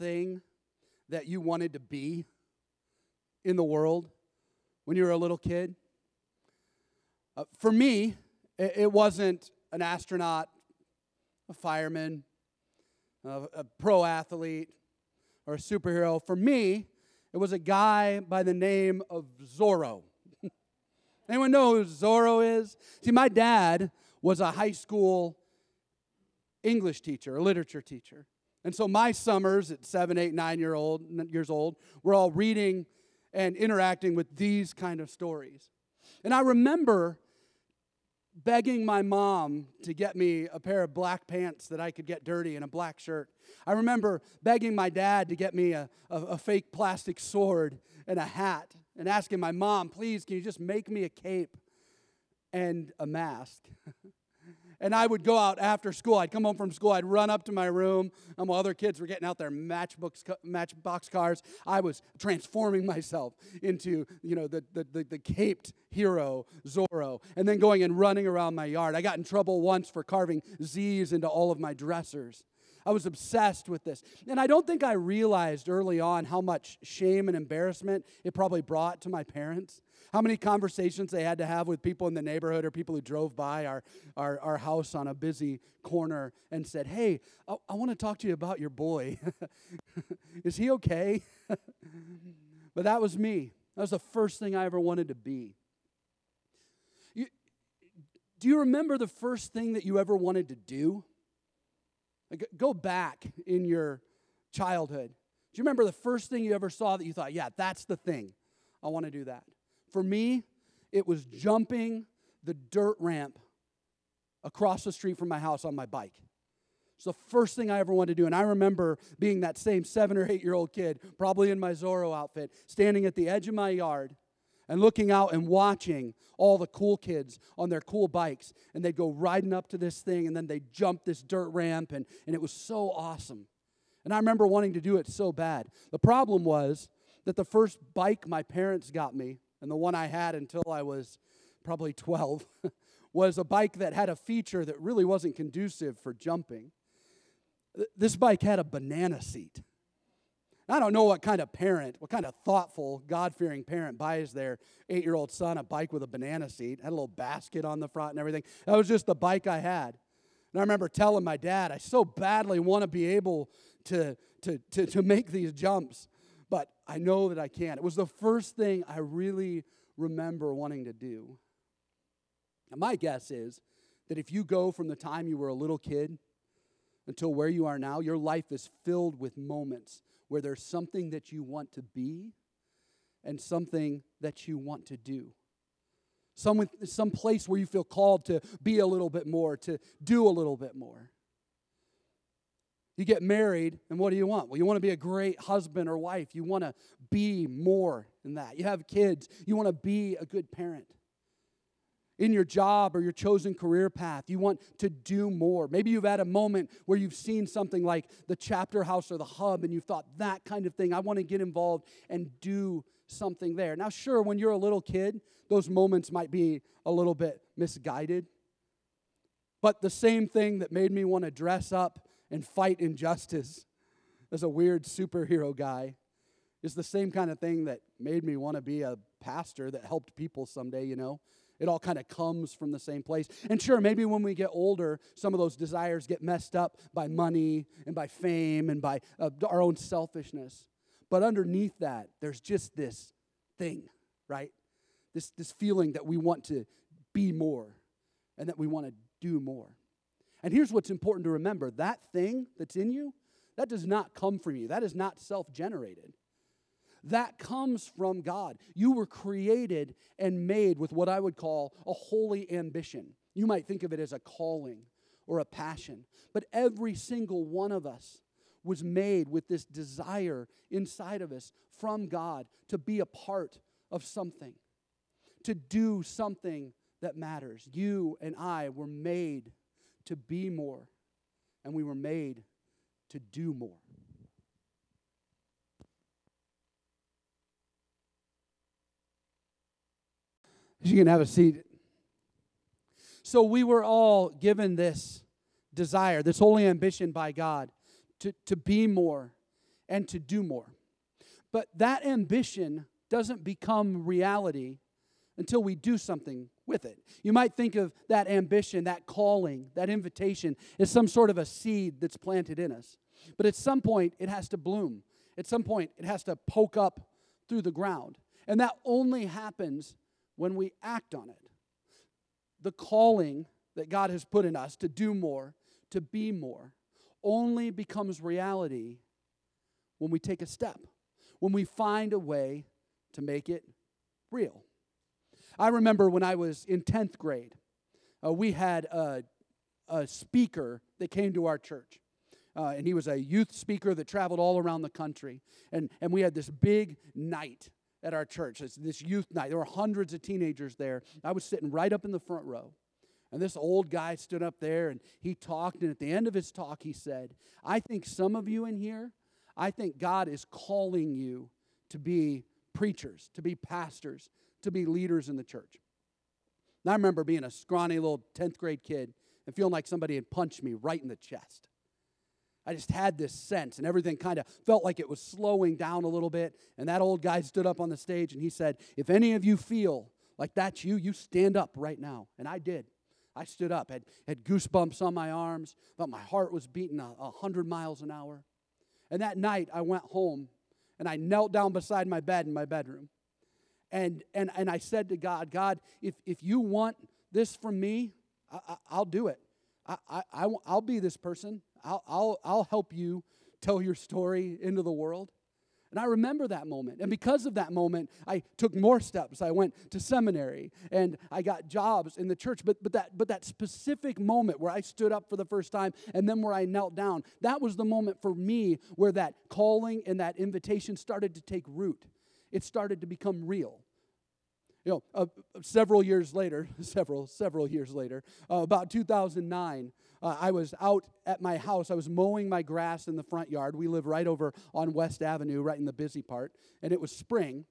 thing that you wanted to be in the world when you were a little kid? Uh, for me, it, it, wasn't an astronaut, a fireman, a, a pro athlete, or a superhero. For me, it was a guy by the name of Zorro. Anyone know who Zorro is? See, my dad was a high school English teacher, a literature teacher. And so my summers at seven, eight, nine year old, years old were all reading and interacting with these kind of stories. And I remember begging my mom to get me a pair of black pants that I could get dirty and a black shirt. I remember begging my dad to get me a, a, a, fake plastic sword and a hat and asking my mom, please, can you just make me a cape and a mask? And I would go out after school. I'd come home from school. I'd run up to my room. And while other kids were getting out their matchbooks, matchbox cars, I was transforming myself into, you know, the, the, the, the caped hero, Zorro, and then going and running around my yard. I got in trouble once for carving Z's into all of my dressers. I was obsessed with this. And I don't think I realized early on how much shame and embarrassment it probably brought to my parents how many conversations they had to have with people in the neighborhood or people who drove by our, our, our house on a busy corner and said, Hey, I, I want to talk to you about your boy. Is he okay? but that was me. That was the first thing I ever wanted to be. You, do you remember the first thing that you ever wanted to do? Like, go back in your childhood. Do you remember the first thing you ever saw that you thought, yeah, that's the thing? I want to do that. For me, it was jumping the dirt ramp across the street from my house on my bike. It's the first thing I ever wanted to do. And I remember being that same seven or eight year old kid, probably in my Zorro outfit, standing at the edge of my yard and looking out and watching all the cool kids on their cool bikes. And they'd go riding up to this thing and then they'd jump this dirt ramp. And, and it was so awesome. And I remember wanting to do it so bad. The problem was that the first bike my parents got me and the one I had until I was probably 12 was a bike that had a feature that really wasn't conducive for jumping. This bike had a banana seat. I don't know what kind of parent, what kind of thoughtful, God fearing parent buys their eight year old son a bike with a banana seat. Had a little basket on the front and everything. That was just the bike I had. And I remember telling my dad, I so badly want to be able to, to, to, to make these jumps but I know that I can't. It was the first thing I really remember wanting to do. Now, my guess is that if you go from the time you were a little kid until where you are now, your life is filled with moments where there's something that you want to be and something that you want to do. Some, some place where you feel called to be a little bit more, to do a little bit more. You get married, and what do you want? Well, you want to be a great husband or wife. You want to be more than that. You have kids, you want to be a good parent. In your job or your chosen career path, you want to do more. Maybe you've had a moment where you've seen something like the chapter house or the hub, and you've thought, that kind of thing, I want to get involved and do something there. Now, sure, when you're a little kid, those moments might be a little bit misguided. But the same thing that made me want to dress up and fight injustice as a weird superhero guy is the same kind of thing that made me want to be a pastor that helped people someday, you know. It all kind of comes from the same place. And sure, maybe when we get older, some of those desires get messed up by money and by fame and by uh, our own selfishness. But underneath that, there's just this thing, right? This, this feeling that we want to be more and that we want to do more. And here's what's important to remember that thing that's in you, that does not come from you, that is not self generated. That comes from God. You were created and made with what I would call a holy ambition. You might think of it as a calling or a passion. But every single one of us was made with this desire inside of us from God to be a part of something, to do something that matters. You and I were made to be more, and we were made to do more. You can have a seat. So we were all given this desire, this holy ambition by God to, to be more and to do more. But that ambition doesn't become reality until we do something with it. You might think of that ambition, that calling, that invitation as some sort of a seed that's planted in us. But at some point, it has to bloom. At some point, it has to poke up through the ground. And that only happens when we act on it. The calling that God has put in us to do more, to be more, only becomes reality when we take a step, when we find a way to make it real. I remember when I was in 10th grade, uh, we had a, a, speaker that came to our church. Uh, and he was a youth speaker that traveled all around the country. And, and we had this big night at our church, this, this youth night. There were hundreds of teenagers there. I was sitting right up in the front row. And this old guy stood up there and he talked. And at the end of his talk, he said, I think some of you in here, I think God is calling you to be preachers, to be pastors, to be leaders in the church. And I remember being a scrawny little 10th grade kid and feeling like somebody had punched me right in the chest. I just had this sense, and everything kind of felt like it was slowing down a little bit. And that old guy stood up on the stage and he said, If any of you feel like that's you, you stand up right now. And I did. I stood up, had, had goosebumps on my arms, felt my heart was beating a, a hundred miles an hour. And that night I went home and I knelt down beside my bed in my bedroom and, and, and I said to God, God, if, if you want this from me, I, will do it. I, I, I, will be this person. I'll, I'll, I'll help you tell your story into the world. And I remember that moment. And because of that moment, I took more steps. I went to seminary and I got jobs in the church. But, but, that, but that specific moment where I stood up for the first time and then where I knelt down, that was the moment for me where that calling and that invitation started to take root it started to become real. You know, uh, several years later, several, several years later, uh, about 2009, uh, I was out at my house. I was mowing my grass in the front yard. We live right over on West Avenue, right in the busy part, and it was spring.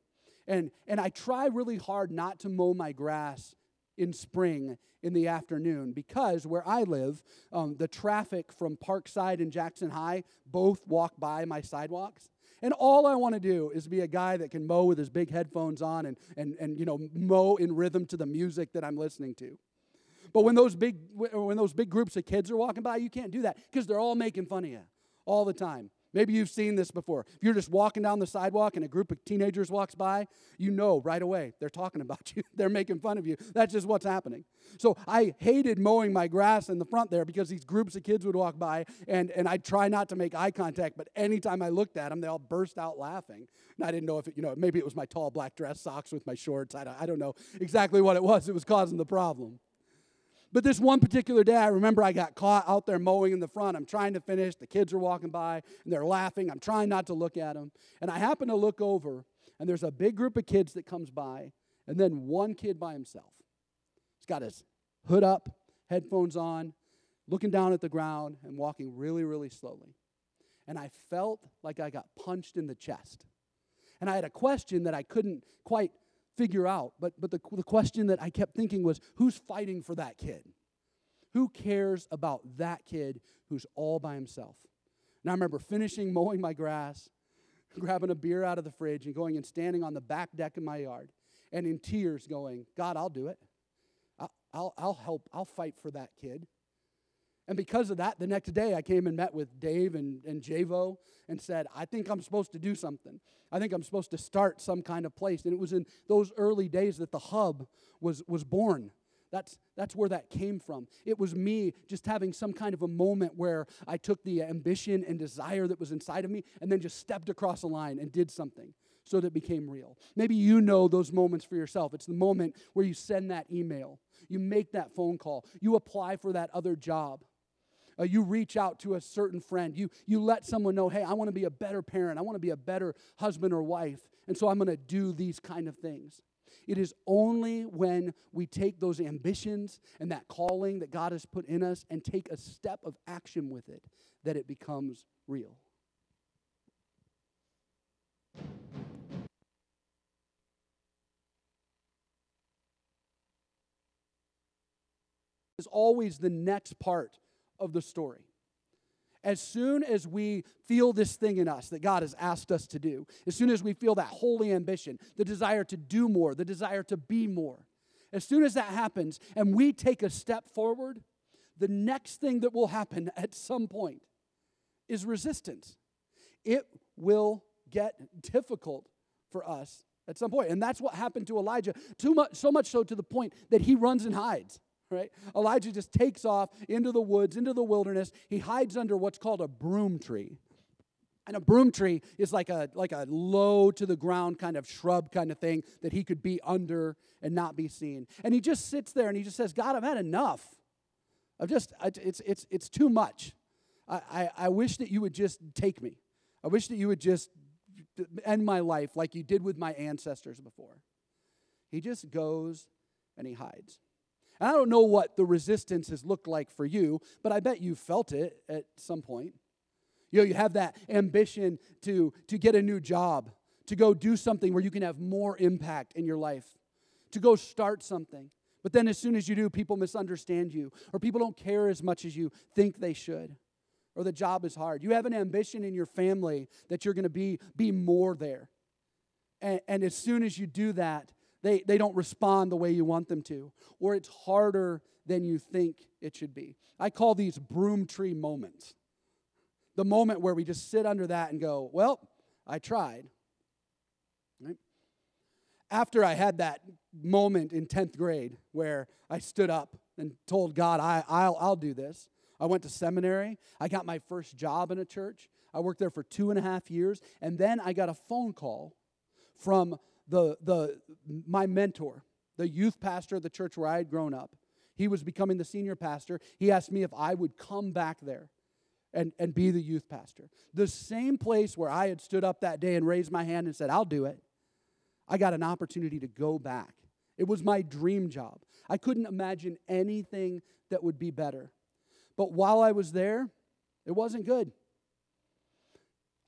And, and I try really hard not to mow my grass in spring in the afternoon because where I live, um, the traffic from Parkside and Jackson High both walk by my sidewalks. And all I want to do is be a guy that can mow with his big headphones on and, and, and you know, mow in rhythm to the music that I'm listening to. But when those big when those big groups of kids are walking by, you can't do that because they're all making fun of you all the time. Maybe you've seen this before. If you're just walking down the sidewalk and a group of teenagers walks by, you know right away they're talking about you. they're making fun of you. That's just what's happening. So I hated mowing my grass in the front there because these groups of kids would walk by and, and I'd try not to make eye contact, but anytime I looked at them, they all burst out laughing. And I didn't know if it, you know, maybe it was my tall black dress socks with my shorts. I don't, I don't know exactly what it was. It was causing the problem. But this one particular day, I remember I got caught out there mowing in the front. I'm trying to finish. The kids are walking by and they're laughing. I'm trying not to look at them. And I happen to look over, and there's a big group of kids that comes by, and then one kid by himself. He's got his hood up, headphones on, looking down at the ground, and walking really, really slowly. And I felt like I got punched in the chest. And I had a question that I couldn't quite figure out. But, but the, the question that I kept thinking was who's fighting for that kid? Who cares about that kid who's all by himself? And I remember finishing mowing my grass, grabbing a beer out of the fridge, and going and standing on the back deck of my yard and in tears going, God, I'll do it. I'll, I'll help. I'll fight for that kid. And because of that, the next day I came and met with Dave and, and Javo and said, I think I'm supposed to do something. I think I'm supposed to start some kind of place. And it was in those early days that the hub was, was born. That's, that's where that came from. It was me just having some kind of a moment where I took the ambition and desire that was inside of me and then just stepped across a line and did something so that it became real. Maybe you know those moments for yourself. It's the moment where you send that email, you make that phone call, you apply for that other job uh, you reach out to a certain friend. You, you let someone know, hey, I want to be a better parent. I want to be a better husband or wife. And so I'm going to do these kind of things. It is only when we take those ambitions and that calling that God has put in us and take a step of action with it that it becomes real. Is always the next part of the story. As soon as we feel this thing in us that God has asked us to do, as soon as we feel that holy ambition, the desire to do more, the desire to be more, as soon as that happens and we take a step forward, the next thing that will happen at some point is resistance. It will get difficult for us at some point. And that's what happened to Elijah, too much, so much so to the point that he runs and hides. Right? Elijah just takes off into the woods, into the wilderness. He hides under what's called a broom tree. And a broom tree is like a like a low to the ground kind of shrub kind of thing that he could be under and not be seen. And he just sits there and he just says, "God, I've had enough. I've just it's it's it's too much. I, I, I wish that you would just take me. I wish that you would just end my life like you did with my ancestors before. He just goes and he hides. I don't know what the resistance has looked like for you, but I bet you felt it at some point. You know, you have that ambition to, to get a new job, to go do something where you can have more impact in your life, to go start something. But then as soon as you do, people misunderstand you, or people don't care as much as you think they should or the job is hard. You have an ambition in your family that you're going to be, be more there. And, and as soon as you do that, they, they don't respond the way you want them to, or it's harder than you think it should be. I call these broom tree moments. The moment where we just sit under that and go, Well, I tried. Right? After I had that moment in 10th grade where I stood up and told God, I, I'll, I'll do this, I went to seminary. I got my first job in a church. I worked there for two and a half years. And then I got a phone call from the, the, my mentor, the youth pastor of the church where I had grown up. He was becoming the senior pastor. He asked me if I would come back there and, and be the youth pastor. The same place where I had stood up that day and raised my hand and said, I'll do it. I got an opportunity to go back. It was my dream job. I couldn't imagine anything that would be better. But while I was there, it wasn't good.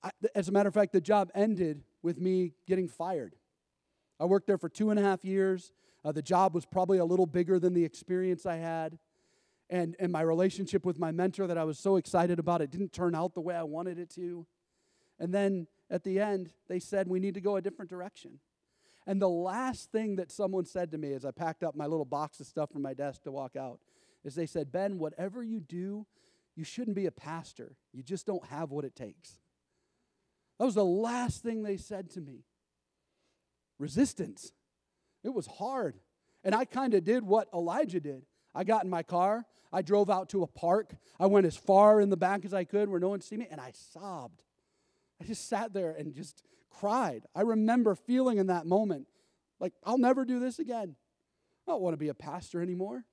I, as a matter of fact, the job ended with me getting fired. I worked there for two and a half years. Uh, the job was probably a little bigger than the experience I had. And, and my relationship with my mentor that I was so excited about, it didn't turn out the way I wanted it to. And then at the end, they said, We need to go a different direction. And the last thing that someone said to me as I packed up my little box of stuff from my desk to walk out is they said, Ben, whatever you do, you shouldn't be a pastor. You just don't have what it takes. That was the last thing they said to me. Resistance. It was hard. And I kind of did what Elijah did. I got in my car. I drove out to a park. I went as far in the back as I could where no one see me, and I sobbed. I just sat there and just cried. I remember feeling in that moment like, I'll never do this again. I don't want to be a pastor anymore.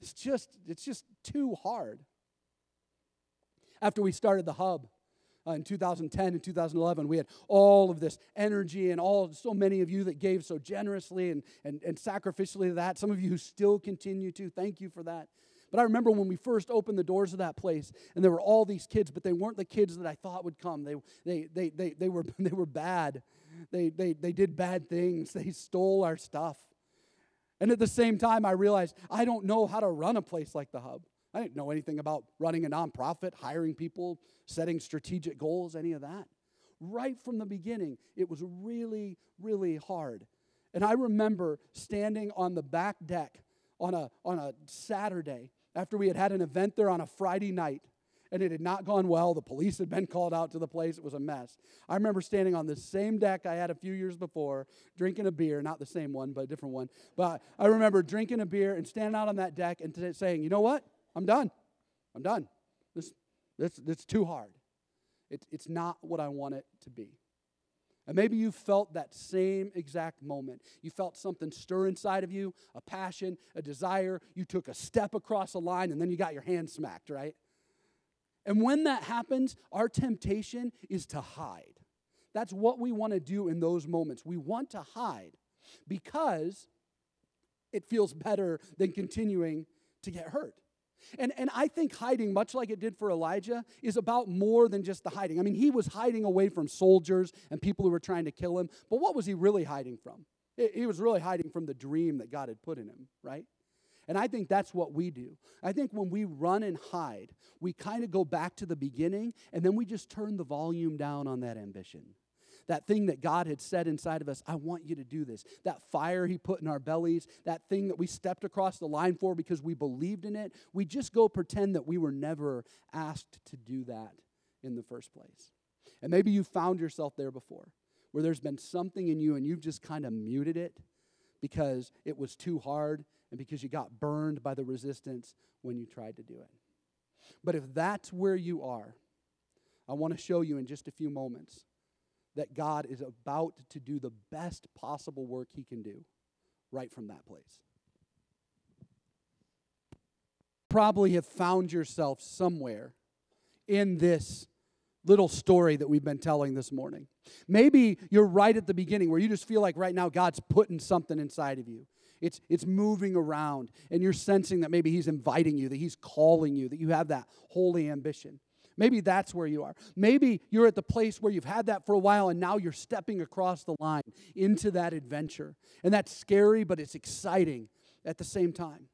It's just, it's just too hard. After we started the hub uh, in 2010 and 2011, we had all of this energy and all so many of you that gave so generously and, and, and sacrificially to that. Some of you who still continue to. Thank you for that. But I remember when we first opened the doors of that place, and there were all these kids, but they weren't the kids that I thought would come. They, they, they, they, they, were, they were bad. They, they, they did bad things. They stole our stuff. And at the same time, I realized I don't know how to run a place like the Hub. I didn't know anything about running a nonprofit, hiring people, setting strategic goals, any of that. Right from the beginning, it was really, really hard. And I remember standing on the back deck on a, on a Saturday after we had had an event there on a Friday night and it had not gone well. The police had been called out to the place. It was a mess. I remember standing on the same deck I had a few years before, drinking a beer, not the same one, but a different one. But I remember drinking a beer and standing out on that deck and t- saying, you know what? I'm done. I'm done. This, this, this too hard. It, it's not what I want it to be. And maybe you felt that same exact moment. You felt something stir inside of you, a passion, a desire. You took a step across a line and then you got your hand smacked, right? And when that happens, our temptation is to hide. That's what we want to do in those moments. We want to hide because it feels better than continuing to get hurt. And, and I think hiding, much like it did for Elijah, is about more than just the hiding. I mean, he was hiding away from soldiers and people who were trying to kill him, but what was he really hiding from? He was really hiding from the dream that God had put in him, right? And I think that's what we do. I think when we run and hide, we kind of go back to the beginning and then we just turn the volume down on that ambition. That thing that God had said inside of us, I want you to do this. That fire He put in our bellies, that thing that we stepped across the line for because we believed in it, we just go pretend that we were never asked to do that in the first place. And maybe you found yourself there before, where there's been something in you and you've just kind of muted it because it was too hard and because you got burned by the resistance when you tried to do it. But if that's where you are, I want to show you in just a few moments that God is about to do the best possible work he can do right from that place. Probably have found yourself somewhere in this little story that we've been telling this morning. Maybe you're right at the beginning where you just feel like right now God's putting something inside of you. It's, it's moving around, and you're sensing that maybe He's inviting you, that He's calling you, that you have that holy ambition. Maybe that's where you are. Maybe you're at the place where you've had that for a while and now you're stepping across the line into that adventure. And that's scary, but it's exciting at the same time.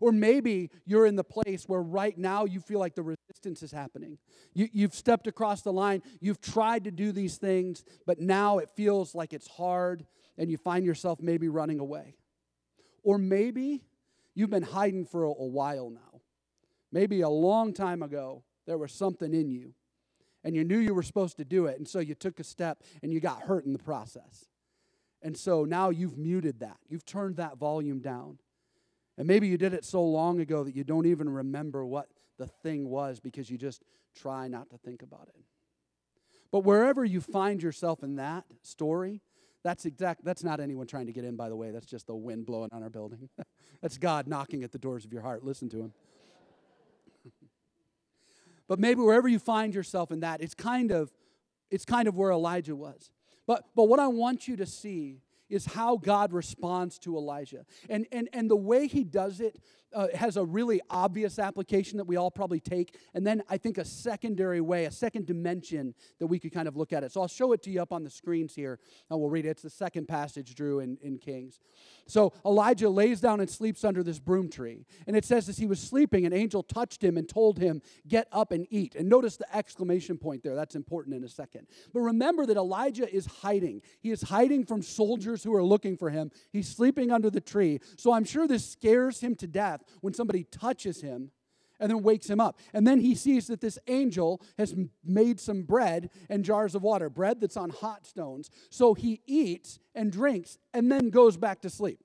Or maybe you're in the place where right now you feel like the resistance is happening. You, you've stepped across the line, you've tried to do these things, but now it feels like it's hard and you find yourself maybe running away. Or maybe you've been hiding for a, a while now. Maybe a long time ago, there was something in you and you knew you were supposed to do it, and so you took a step and you got hurt in the process. And so now you've muted that, you've turned that volume down. And maybe you did it so long ago that you don't even remember what the thing was because you just try not to think about it. But wherever you find yourself in that story, that's exact that's not anyone trying to get in by the way. That's just the wind blowing on our building. that's God knocking at the doors of your heart. Listen to him. But maybe wherever you find yourself in that, it's kind of it's kind of where Elijah was. But but what I want you to see is how God responds to Elijah. And, and, and the way he does it uh, has a really obvious application that we all probably take. And then I think a secondary way, a second dimension that we could kind of look at it. So I'll show it to you up on the screens here, and we'll read it. It's the second passage, Drew, in, in Kings. So Elijah lays down and sleeps under this broom tree. And it says, as he was sleeping, an angel touched him and told him, Get up and eat. And notice the exclamation point there. That's important in a second. But remember that Elijah is hiding. He is hiding from soldiers who are looking for him. He's sleeping under the tree. So I'm sure this scares him to death when somebody touches him and then wakes him up. And then he sees that this angel has made some bread and jars of water, bread that's on hot stones. So he eats and drinks and then goes back to sleep.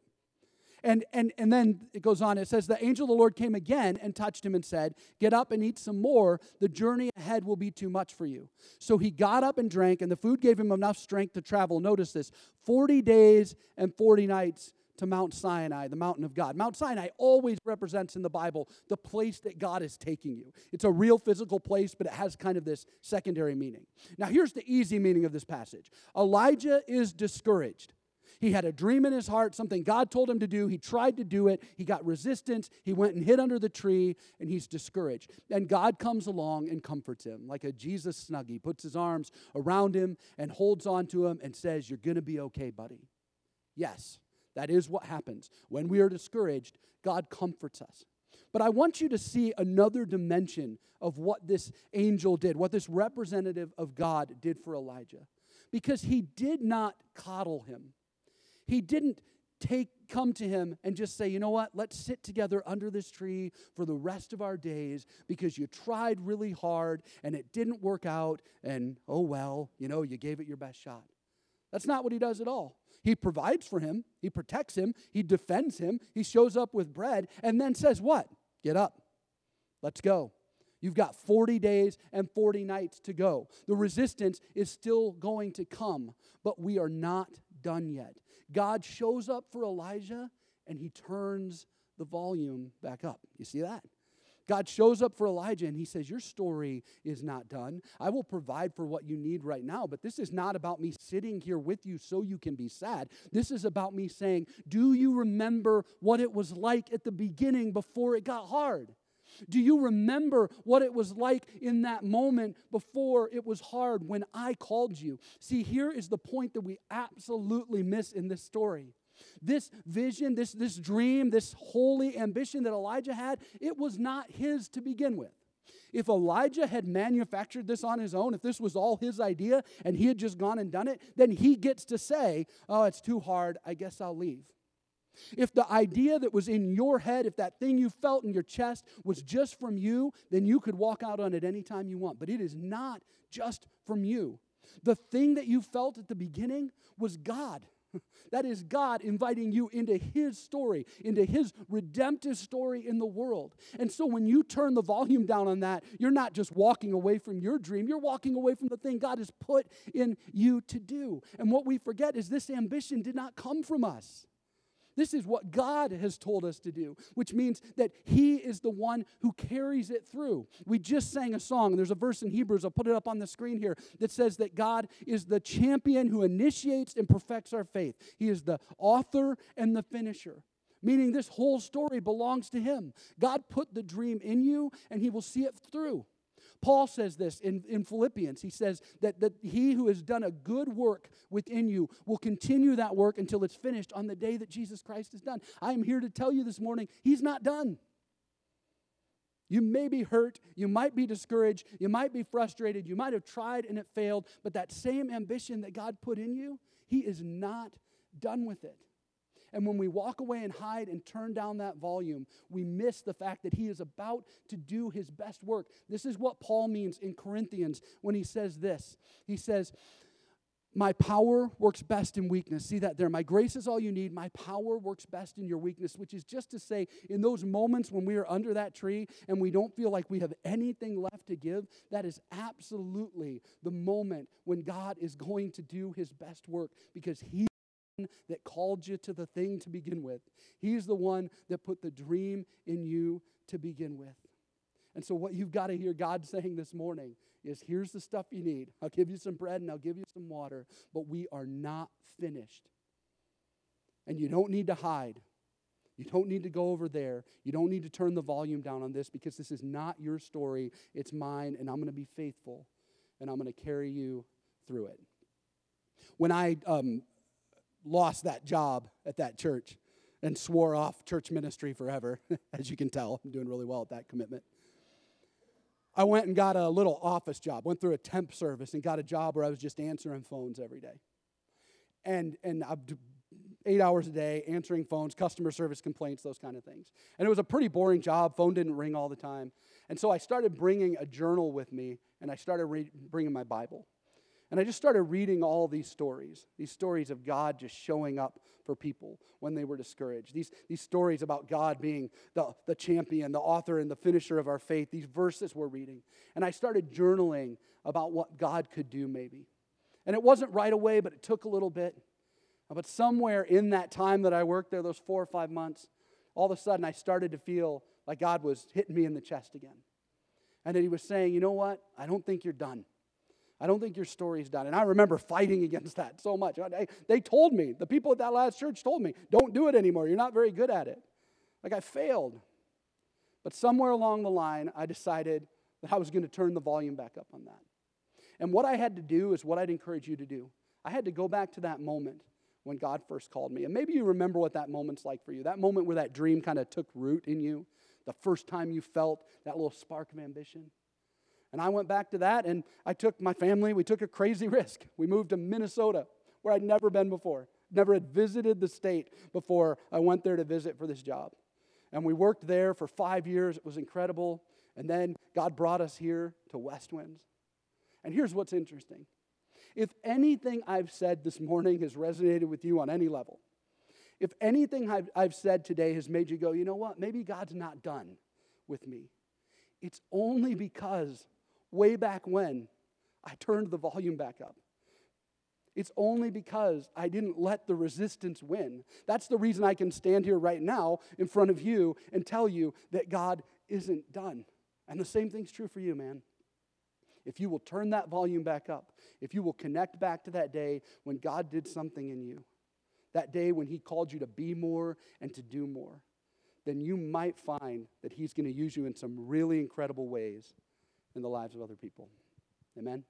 And, and, and then it goes on, it says, The angel of the Lord came again and touched him and said, Get up and eat some more. The journey ahead will be too much for you. So he got up and drank, and the food gave him enough strength to travel. Notice this 40 days and 40 nights to Mount Sinai, the mountain of God. Mount Sinai always represents in the Bible the place that God is taking you. It's a real physical place, but it has kind of this secondary meaning. Now, here's the easy meaning of this passage Elijah is discouraged. He had a dream in his heart, something God told him to do. He tried to do it. He got resistance. He went and hid under the tree, and he's discouraged. And God comes along and comforts him like a Jesus snuggie, puts his arms around him and holds on to him and says, You're going to be okay, buddy. Yes, that is what happens. When we are discouraged, God comforts us. But I want you to see another dimension of what this angel did, what this representative of God did for Elijah. Because he did not coddle him. He didn't take come to him and just say, "You know what? Let's sit together under this tree for the rest of our days because you tried really hard and it didn't work out and oh well, you know, you gave it your best shot." That's not what he does at all. He provides for him, he protects him, he defends him, he shows up with bread, and then says, What? Get up. Let's go. You've got 40 days and 40 nights to go. The resistance is still going to come, but we are not done yet. God shows up for Elijah and he turns the volume back up. You see that? God shows up for Elijah and he says, Your story is not done. I will provide for what you need right now, but this is not about me sitting here with you so you can be sad. This is about me saying, Do you remember what it was like at the beginning before it got hard? Do you remember what it was like in that moment before it was hard when I called you? See, here is the point that we absolutely miss in this story This vision, this, this dream, this holy ambition that Elijah had, it was not his to begin with. If Elijah had manufactured this on his own, if this was all his idea and he had just gone and done it, then he gets to say, Oh, it's too hard. I guess I'll leave. If the idea that was in your head, if that thing you felt in your chest was just from you, then you could walk out on it anytime you want. But it is not just from you. The thing that you felt at the beginning was God. That is God inviting you into His story, into His redemptive story in the world. And so when you turn the volume down on that, you're not just walking away from your dream, you're walking away from the thing God has put in you to do. And what we forget is this ambition did not come from us. This is what God has told us to do, which means that He is the one who carries it through. We just sang a song. There's a verse in Hebrews, I'll put it up on the screen here, that says that God is the champion who initiates and perfects our faith. He is the author and the finisher meaning this whole story belongs to him. God put the dream in you, and he will see it through. Paul says this in, in Philippians. He says that, that he who has done a good work within you will continue that work until it's finished on the day that Jesus Christ is done. I am here to tell you this morning, he's not done. You may be hurt, you might be discouraged, you might be frustrated, you might have tried and it failed, but that same ambition that God put in you, He is not done with it. And when we walk away and hide and turn down that volume, we miss the fact that he is about to do his best work. This is what Paul means in Corinthians when he says this. He says, my power works best in weakness. See that there. My grace is all you need. My power works best in your weakness, which is just to say, in those moments when we are under that tree and we don't feel like we have anything left to give, that is absolutely the moment when God is going to do his best work because he that called you to the thing to begin with. He's the one that put the dream in you to begin with. And so, what you've got to hear God saying this morning is here's the stuff you need. I'll give you some bread and I'll give you some water, but we are not finished. And you don't need to hide. You don't need to go over there. You don't need to turn the volume down on this because this is not your story. It's mine, and I'm going to be faithful and I'm going to carry you through it. When I um, lost that job at that church and swore off church ministry forever. As you can tell, I'm doing really well at that commitment. I went and got a little office job, went through a temp service and got a job where I was just answering phones every day. And, and I, eight hours a day answering phones, customer service complaints, those kind of things. And it was a pretty boring job. Phone didn't ring all the time. And so I started bringing a journal with me and I started re- bringing my Bible. And I just started reading all these stories, these stories of God just showing up for people when they were discouraged. These, these stories about God being the, the champion, the author, and the finisher of our faith, these verses we're reading. And I started journaling about what God could do, maybe. And it wasn't right away, but it took a little bit. But somewhere in that time that I worked there, those four or five months, all of a sudden I started to feel like God was hitting me in the chest again. And that He was saying, You know what? I don't think you're done. I don't think your story's done. And I remember fighting against that so much. They told me, the people at that last church told me, don't do it anymore. You're not very good at it. Like I failed. But somewhere along the line, I decided that I was going to turn the volume back up on that. And what I had to do is what I'd encourage you to do. I had to go back to that moment when God first called me. And maybe you remember what that moment's like for you. That moment where that dream kind of took root in you, the first time you felt that little spark of ambition. And I went back to that and I took my family, we took a crazy risk. We moved to Minnesota, where I'd never been before. Never had visited the state before I went there to visit for this job. And we worked there for five years. It was incredible. And then God brought us here to Westwinds. And here's what's interesting if anything I've said this morning has resonated with you on any level, if anything I've, I've said today has made you go, you know what, maybe God's not done with me, it's only because way back when, I turned the volume back up. It's only because I didn't let the resistance win. That's the reason I can stand here right now in front of you and tell you that God isn't done. And the same thing's true for you, man. If you will turn that volume back up, if you will connect back to that day when God did something in you, that day when He called you to be more and to do more, then you might find that He's going to use you in some really incredible ways in the lives of other people. Amen?